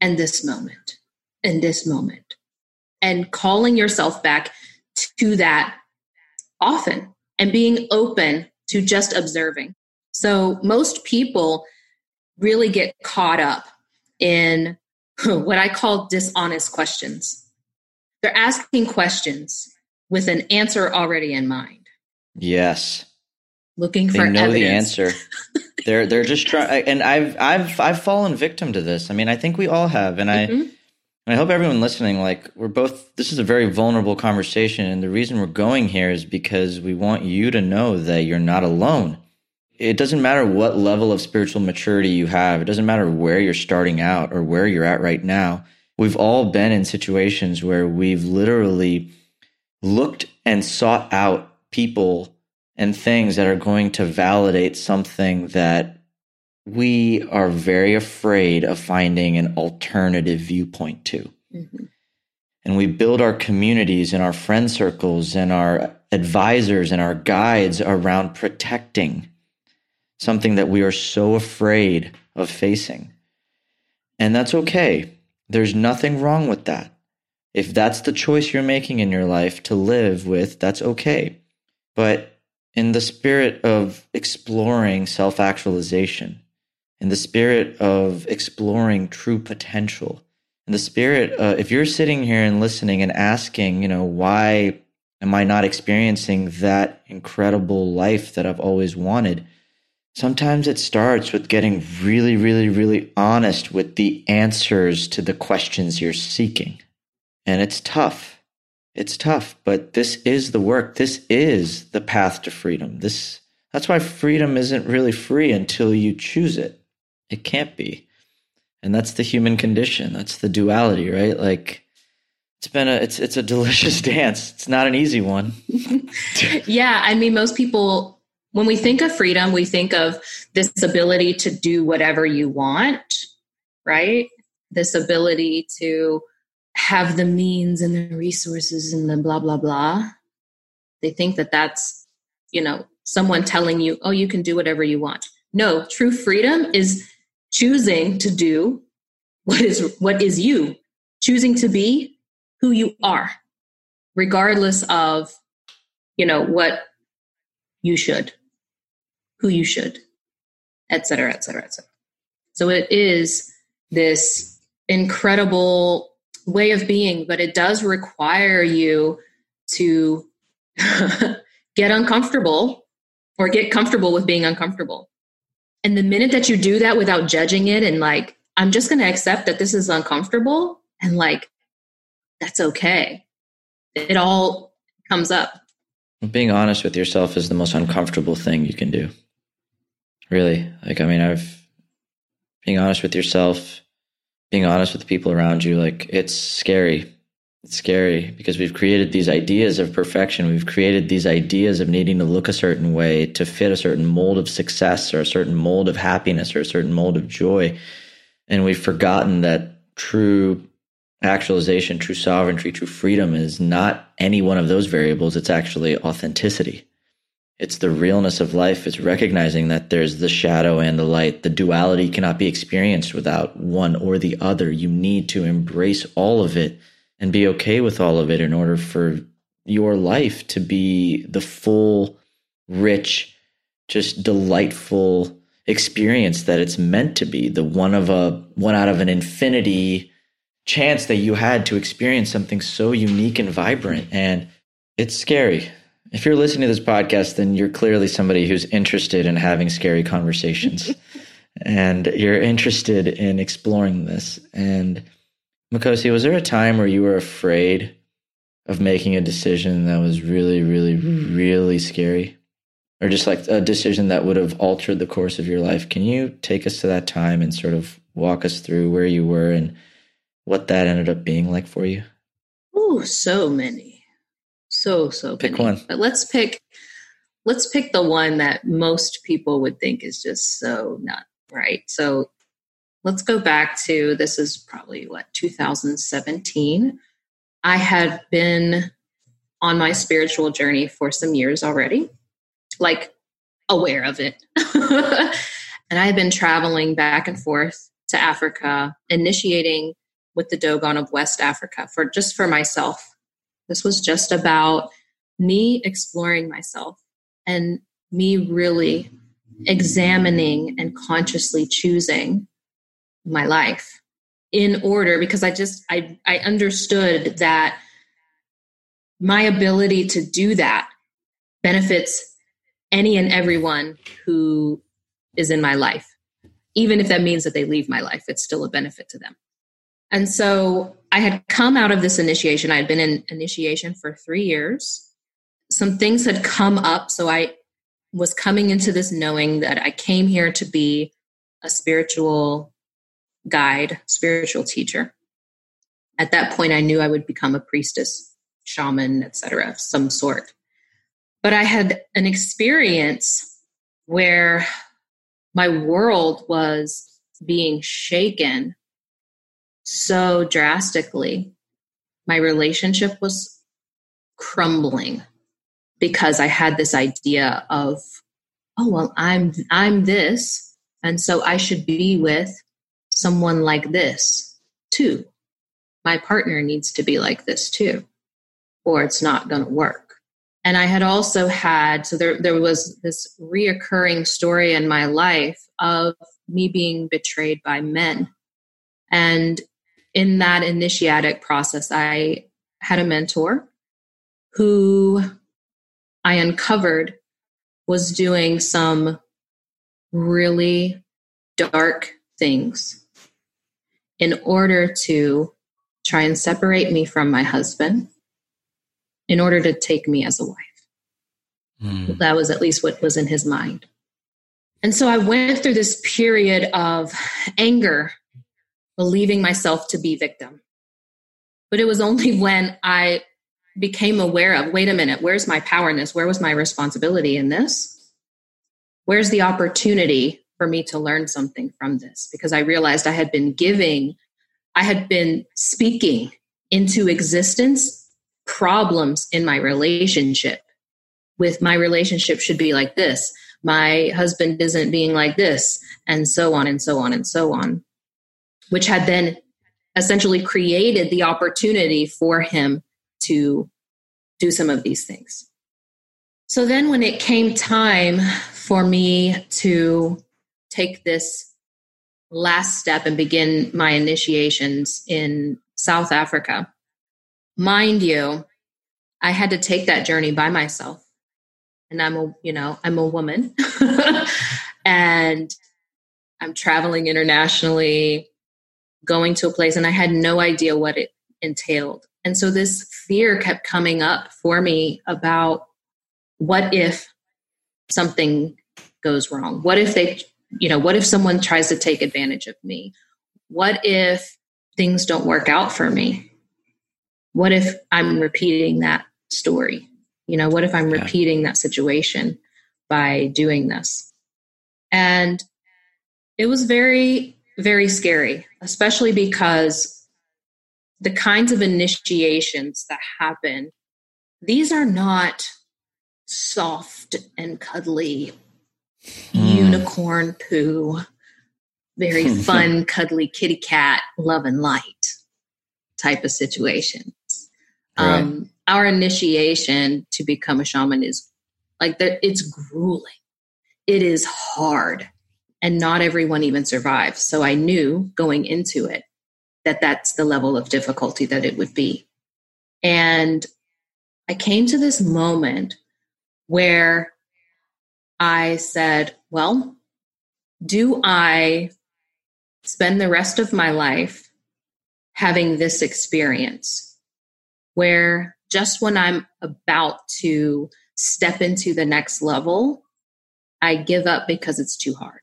and this moment and this moment? And calling yourself back to that often and being open to just observing. So most people really get caught up in what I call dishonest questions. They're asking questions with an answer already in mind. Yes. Looking for they know evidence. the answer. they're they're just trying and I've I've I've fallen victim to this. I mean, I think we all have and mm-hmm. I I hope everyone listening, like, we're both, this is a very vulnerable conversation. And the reason we're going here is because we want you to know that you're not alone. It doesn't matter what level of spiritual maturity you have, it doesn't matter where you're starting out or where you're at right now. We've all been in situations where we've literally looked and sought out people and things that are going to validate something that we are very afraid of finding an alternative viewpoint to. Mm-hmm. And we build our communities and our friend circles and our advisors and our guides around protecting something that we are so afraid of facing. And that's okay. There's nothing wrong with that. If that's the choice you're making in your life to live with, that's okay. But in the spirit of exploring self actualization, in the spirit of exploring true potential, in the spirit, uh, if you're sitting here and listening and asking, you know, why am I not experiencing that incredible life that I've always wanted? sometimes it starts with getting really, really, really honest with the answers to the questions you're seeking. And it's tough. It's tough, but this is the work. This is the path to freedom. This that's why freedom isn't really free until you choose it. It can't be. And that's the human condition. That's the duality, right? Like it's been a it's it's a delicious dance. It's not an easy one. yeah, I mean most people when we think of freedom, we think of this ability to do whatever you want, right? This ability to have the means and the resources and the blah blah blah. They think that that's, you know, someone telling you, "Oh, you can do whatever you want." No, true freedom is choosing to do what is what is you, choosing to be who you are, regardless of, you know, what you should, who you should, et cetera, et cetera, et cetera. So it is this incredible way of being, but it does require you to get uncomfortable or get comfortable with being uncomfortable. And the minute that you do that without judging it and like, I'm just going to accept that this is uncomfortable and like that's okay. It all comes up. Being honest with yourself is the most uncomfortable thing you can do. Really. Like, I mean, I've, being honest with yourself, being honest with the people around you, like, it's scary. It's scary because we've created these ideas of perfection. We've created these ideas of needing to look a certain way to fit a certain mold of success or a certain mold of happiness or a certain mold of joy. And we've forgotten that true actualization, true sovereignty, true freedom is not any one of those variables. It's actually authenticity. It's the realness of life. It's recognizing that there's the shadow and the light. The duality cannot be experienced without one or the other. You need to embrace all of it and be okay with all of it in order for your life to be the full, rich, just delightful experience that it's meant to be. The one of a one out of an infinity chance that you had to experience something so unique and vibrant. And it's scary. If you're listening to this podcast, then you're clearly somebody who's interested in having scary conversations and you're interested in exploring this. And Makhosi, was there a time where you were afraid of making a decision that was really, really, really scary? Or just like a decision that would have altered the course of your life? Can you take us to that time and sort of walk us through where you were and what that ended up being like for you? Oh, so many. So, so pick many. one. But let's pick let's pick the one that most people would think is just so not right. So let's go back to this is probably what 2017. I had been on my spiritual journey for some years already, like aware of it. and I had been traveling back and forth to Africa, initiating with the Dogon of West Africa for just for myself. This was just about me exploring myself and me really examining and consciously choosing my life in order because I just I I understood that my ability to do that benefits any and everyone who is in my life. Even if that means that they leave my life, it's still a benefit to them. And so I had come out of this initiation. I had been in initiation for three years. Some things had come up. So I was coming into this knowing that I came here to be a spiritual guide, spiritual teacher. At that point, I knew I would become a priestess, shaman, etc., of some sort. But I had an experience where my world was being shaken so drastically. My relationship was crumbling because I had this idea of, oh well, I'm I'm this, and so I should be with someone like this too. My partner needs to be like this too, or it's not going to work. And I had also had so there there was this reoccurring story in my life of me being betrayed by men. And in that initiatic process, I had a mentor who I uncovered was doing some really dark things in order to try and separate me from my husband, in order to take me as a wife. Mm. That was at least what was in his mind. And so I went through this period of anger, believing myself to be victim. But it was only when I became aware of wait a minute, where's my power in this? Where was my responsibility in this? Where's the opportunity for me to learn something from this? Because I realized I had been giving, I had been speaking into existence problems in my relationship with my relationship should be like this my husband isn't being like this and so on and so on and so on which had then essentially created the opportunity for him to do some of these things so then when it came time for me to take this last step and begin my initiations in south africa mind you i had to take that journey by myself and I'm a, you know, I'm a woman and I'm traveling internationally, going to a place, and I had no idea what it entailed. And so this fear kept coming up for me about what if something goes wrong? What if they, you know, what if someone tries to take advantage of me? What if things don't work out for me? What if I'm repeating that story? You know, what if I'm repeating that situation by doing this? And it was very, very scary, especially because the kinds of initiations that happen, these are not soft and cuddly mm. unicorn poo, very fun, cuddly kitty cat, love and light type of situations. Right. Um, our initiation to become a shaman is like that it's grueling it is hard and not everyone even survives so i knew going into it that that's the level of difficulty that it would be and i came to this moment where i said well do i spend the rest of my life having this experience where just when I'm about to step into the next level, I give up because it's too hard.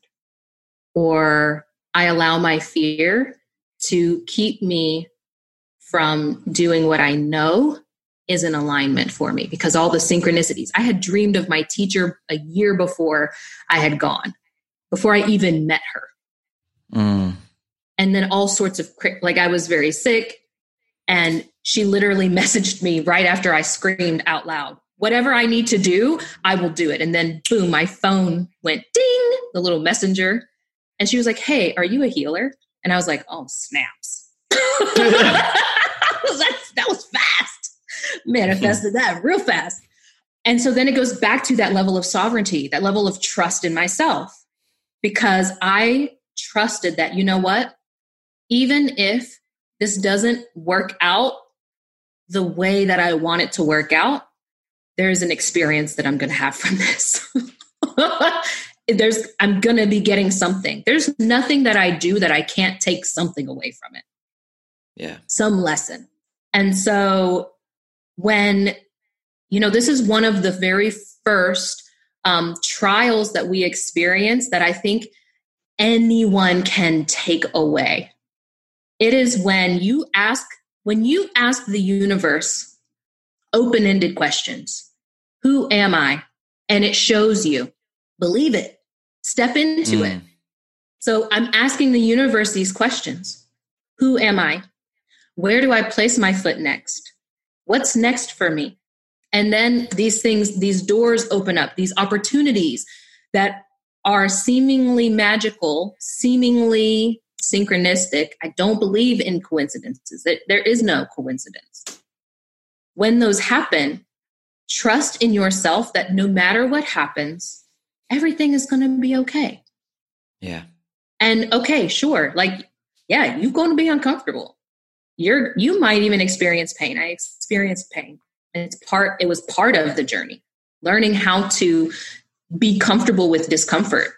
Or I allow my fear to keep me from doing what I know is an alignment for me because all the synchronicities. I had dreamed of my teacher a year before I had gone, before I even met her. Mm. And then all sorts of, like, I was very sick. And she literally messaged me right after I screamed out loud, whatever I need to do, I will do it. And then boom, my phone went ding, the little messenger. And she was like, Hey, are you a healer? And I was like, Oh, snaps. that, that was fast. Manifested that real fast. And so then it goes back to that level of sovereignty, that level of trust in myself, because I trusted that, you know what? Even if this doesn't work out the way that I want it to work out, there's an experience that I'm going to have from this. there's I'm going to be getting something. There's nothing that I do that I can't take something away from it. Yeah. Some lesson. And so when you know this is one of the very first um, trials that we experience that I think anyone can take away it is when you ask when you ask the universe open-ended questions. Who am I? And it shows you. Believe it. Step into mm. it. So I'm asking the universe these questions. Who am I? Where do I place my foot next? What's next for me? And then these things, these doors open up, these opportunities that are seemingly magical, seemingly synchronistic. I don't believe in coincidences. There is no coincidence. When those happen, trust in yourself that no matter what happens, everything is going to be okay. Yeah. And okay, sure. Like, yeah, you're going to be uncomfortable. You're you might even experience pain. I experienced pain. And it's part it was part of the journey. Learning how to be comfortable with discomfort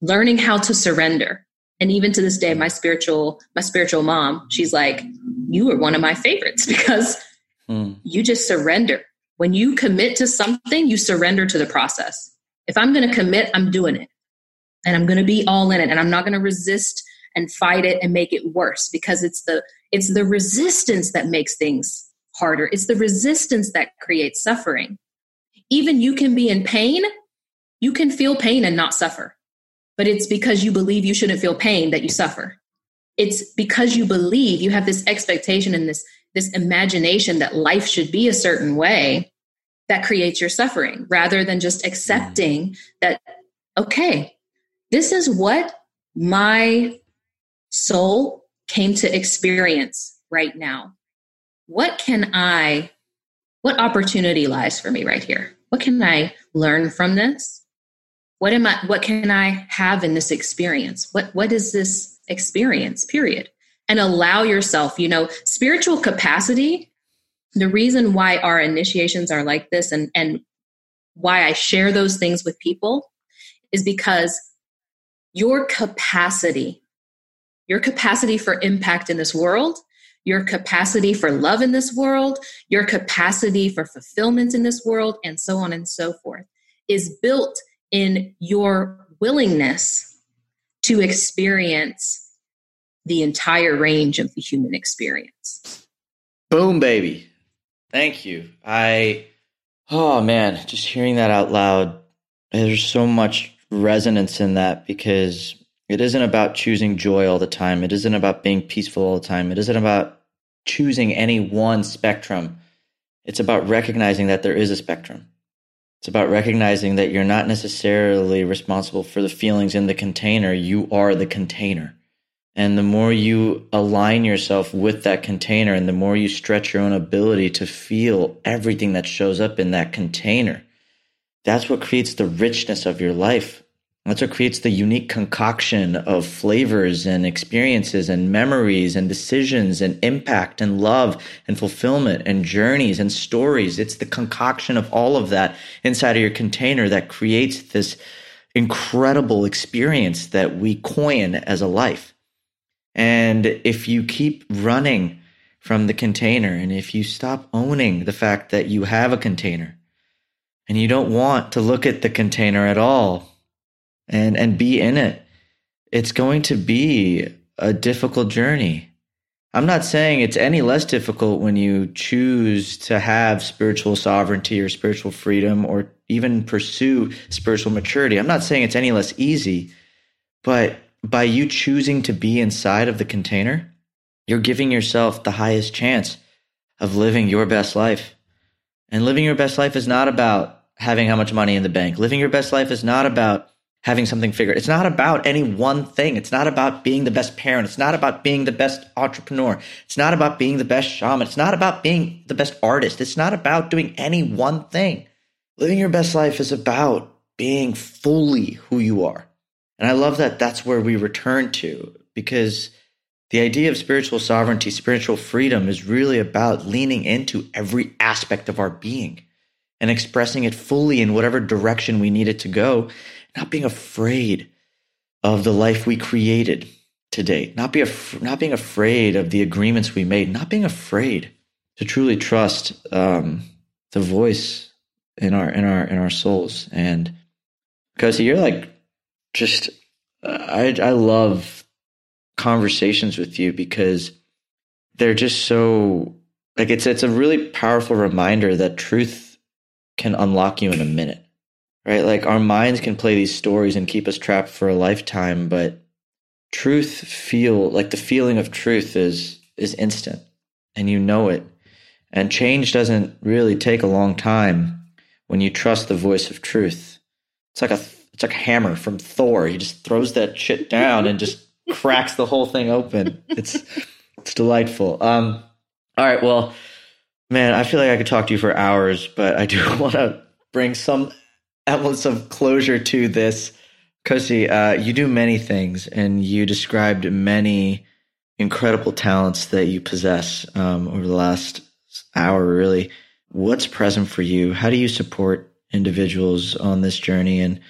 learning how to surrender. And even to this day, my spiritual, my spiritual mom, she's like, you were one of my favorites because mm. you just surrender. When you commit to something, you surrender to the process. If I'm going to commit, I'm doing it and I'm going to be all in it and I'm not going to resist and fight it and make it worse because it's the it's the resistance that makes things harder. It's the resistance that creates suffering. Even you can be in pain, you can feel pain and not suffer. But it's because you believe you shouldn't feel pain that you suffer. It's because you believe you have this expectation and this this imagination that life should be a certain way that creates your suffering rather than just accepting mm. that okay, this is what my soul came to experience right now. What can I, what opportunity lies for me right here? What can I learn from this? What am I, what can I have in this experience? What, what is this experience, period? And allow yourself, you know, spiritual capacity. The reason why our initiations are like this and, and why I share those things with people is because your capacity, your capacity for impact in this world, your capacity for love in this world, your capacity for fulfillment in this world, and so on and so forth, is built in your willingness to experience the entire range of the human experience. Boom, baby. Thank you. I, oh man, just hearing that out loud, there's so much resonance in that because it isn't about choosing joy all the time. It isn't about being peaceful all the time. It isn't about choosing any one spectrum. It's about recognizing that there is a spectrum. It's about recognizing that you're not necessarily responsible for the feelings in the container. You are the container. And the more you align yourself with that container and the more you stretch your own ability to feel everything that shows up in that container, that's what creates the richness of your life. That's what creates the unique concoction of flavors and experiences and memories and decisions and impact and love and fulfillment and journeys and stories. It's the concoction of all of that inside of your container that creates this incredible experience that we coin as a life. And if you keep running from the container and if you stop owning the fact that you have a container and you don't want to look at the container at all and and be in it. It's going to be a difficult journey. I'm not saying it's any less difficult when you choose to have spiritual sovereignty or spiritual freedom or even pursue spiritual maturity. I'm not saying it's any less easy but by you choosing to be inside of the container you're giving yourself the highest chance of living your best life. And living your best life is not about having how much money in the bank. Living your best life is not about having something figured. It's not about any one thing. It's not about being the best parent. It's not about being the best entrepreneur. It's not about being the best shaman. It's not about being the best artist. It's not about doing any one thing. Living your best life is about being fully who you are. And I love that that's where we return to because the idea of spiritual sovereignty, spiritual freedom is really about leaning into every aspect of our being and expressing it fully in whatever direction we need it to go not being afraid of the life we created today, not be af- not being afraid of the agreements we made, not being afraid to truly trust um, the voice in our in our in our souls. And because you're like just I I love conversations with you because they're just so like it's it's a really powerful reminder that truth can unlock you in a minute right? Like our minds can play these stories and keep us trapped for a lifetime, but truth feel like the feeling of truth is is instant and you know it. And change doesn't really take a long time when you trust the voice of truth. It's like a it's like a hammer from Thor. He just throws that shit down and just cracks the whole thing open. It's it's delightful. Um all right, well, man, I feel like I could talk to you for hours, but I do want to bring some elements of closure to this. Kosi, uh, you do many things, and you described many incredible talents that you possess um, over the last hour. Really, what's present for you? How do you support individuals on this journey, and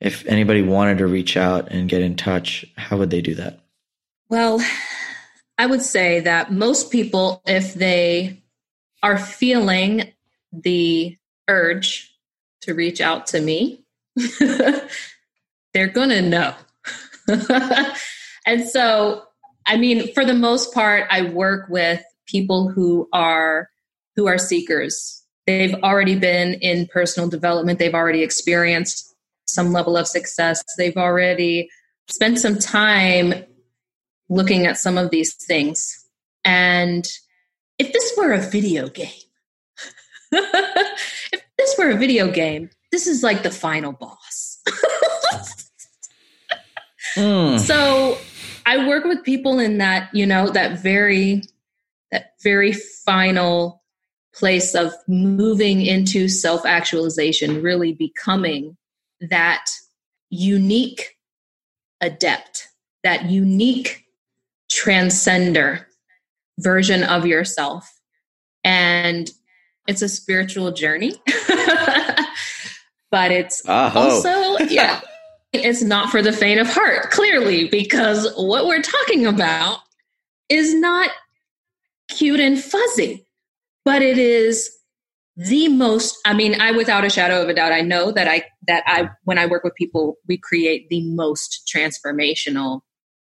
if anybody wanted to reach out and get in touch, how would they do that? Well, I would say that most people, if they are feeling the urge to reach out to me, they're going to know. and so, I mean, for the most part, I work with people who are who are seekers. They've already been in personal development. They've already experienced some level of success. They've already spent some time looking at some of these things. And if this were a video game, were a video game, this is like the final boss. mm. So I work with people in that, you know, that very that very final place of moving into self-actualization, really becoming that unique adept, that unique transcender version of yourself. And it's a spiritual journey. but it's uh-huh. also, yeah, it's not for the faint of heart, clearly, because what we're talking about is not cute and fuzzy, but it is the most i mean i without a shadow of a doubt i know that i that i when i work with people we create the most transformational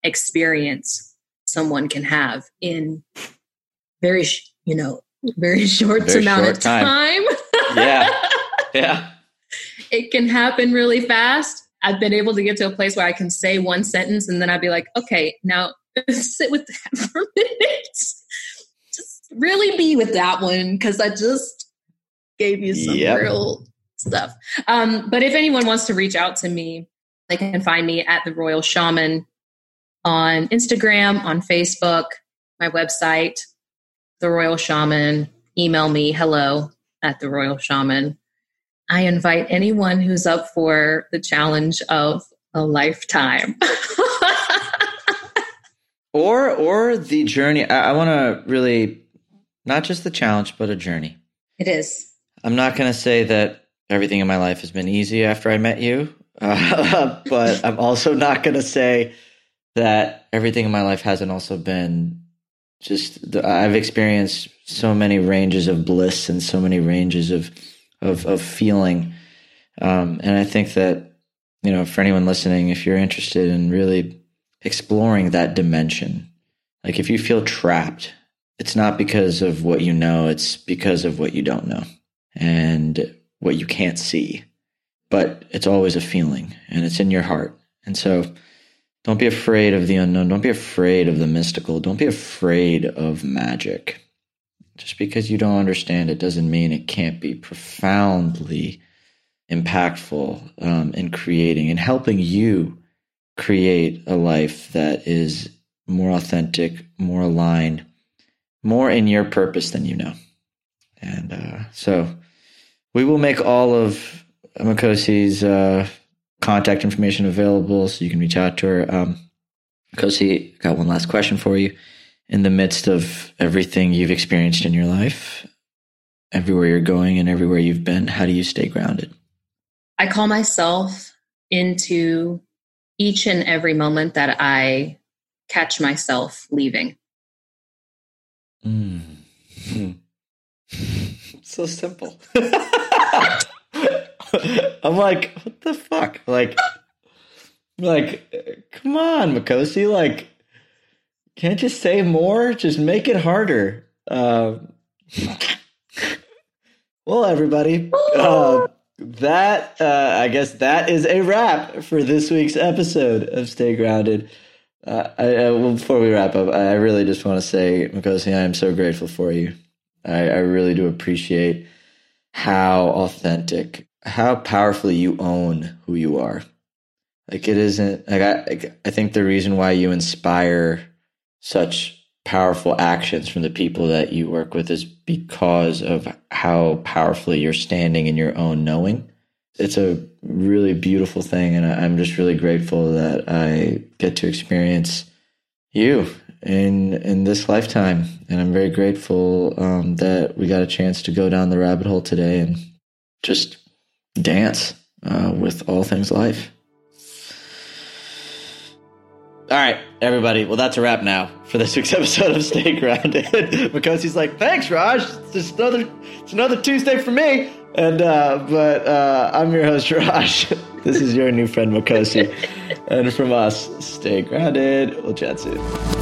experience someone can have in very you know very short very amount short of time, time. yeah yeah it can happen really fast i've been able to get to a place where i can say one sentence and then i'd be like okay now sit with that for a minute just really be with that one because i just gave you some yep. real stuff. Um, but if anyone wants to reach out to me, they can find me at the Royal Shaman on Instagram, on Facebook, my website, the Royal Shaman. Email me hello at the Royal Shaman. I invite anyone who's up for the challenge of a lifetime. or or the journey. I, I want to really not just the challenge, but a journey. It is. I'm not going to say that everything in my life has been easy after I met you, uh, but I'm also not going to say that everything in my life hasn't also been just. I've experienced so many ranges of bliss and so many ranges of of, of feeling, um, and I think that you know, for anyone listening, if you're interested in really exploring that dimension, like if you feel trapped, it's not because of what you know; it's because of what you don't know and what you can't see. But it's always a feeling and it's in your heart. And so don't be afraid of the unknown. Don't be afraid of the mystical. Don't be afraid of magic. Just because you don't understand it doesn't mean it can't be profoundly impactful um, in creating and helping you create a life that is more authentic, more aligned, more in your purpose than you know. And uh, so we will make all of Makhosi's uh, contact information available so you can reach out to her. Um, Makhosi, got one last question for you. In the midst of everything you've experienced in your life, everywhere you're going and everywhere you've been, how do you stay grounded? I call myself into each and every moment that I catch myself leaving. Mm. so simple. I'm like, what the fuck? Like, like, come on, Makhosi. Like, can't you say more? Just make it harder. Uh, well, everybody, uh, that uh, I guess that is a wrap for this week's episode of Stay Grounded. Uh, I, well, before we wrap up, I really just want to say, Makhosi, I am so grateful for you. I, I really do appreciate how authentic, how powerfully you own who you are. Like it isn't like I I think the reason why you inspire such powerful actions from the people that you work with is because of how powerfully you're standing in your own knowing. It's a really beautiful thing, and I'm just really grateful that I get to experience you in in this lifetime, and I'm very grateful um, that we got a chance to go down the rabbit hole today and just dance uh, with all things life. All right, everybody. Well, that's a wrap now for this week's episode of Stay Grounded. because he's like, "Thanks, Raj. It's just another, it's another Tuesday for me." And uh, but uh, I'm your host, Raj. this is your new friend, Makhosi. and from us, stay grounded. We'll chat soon.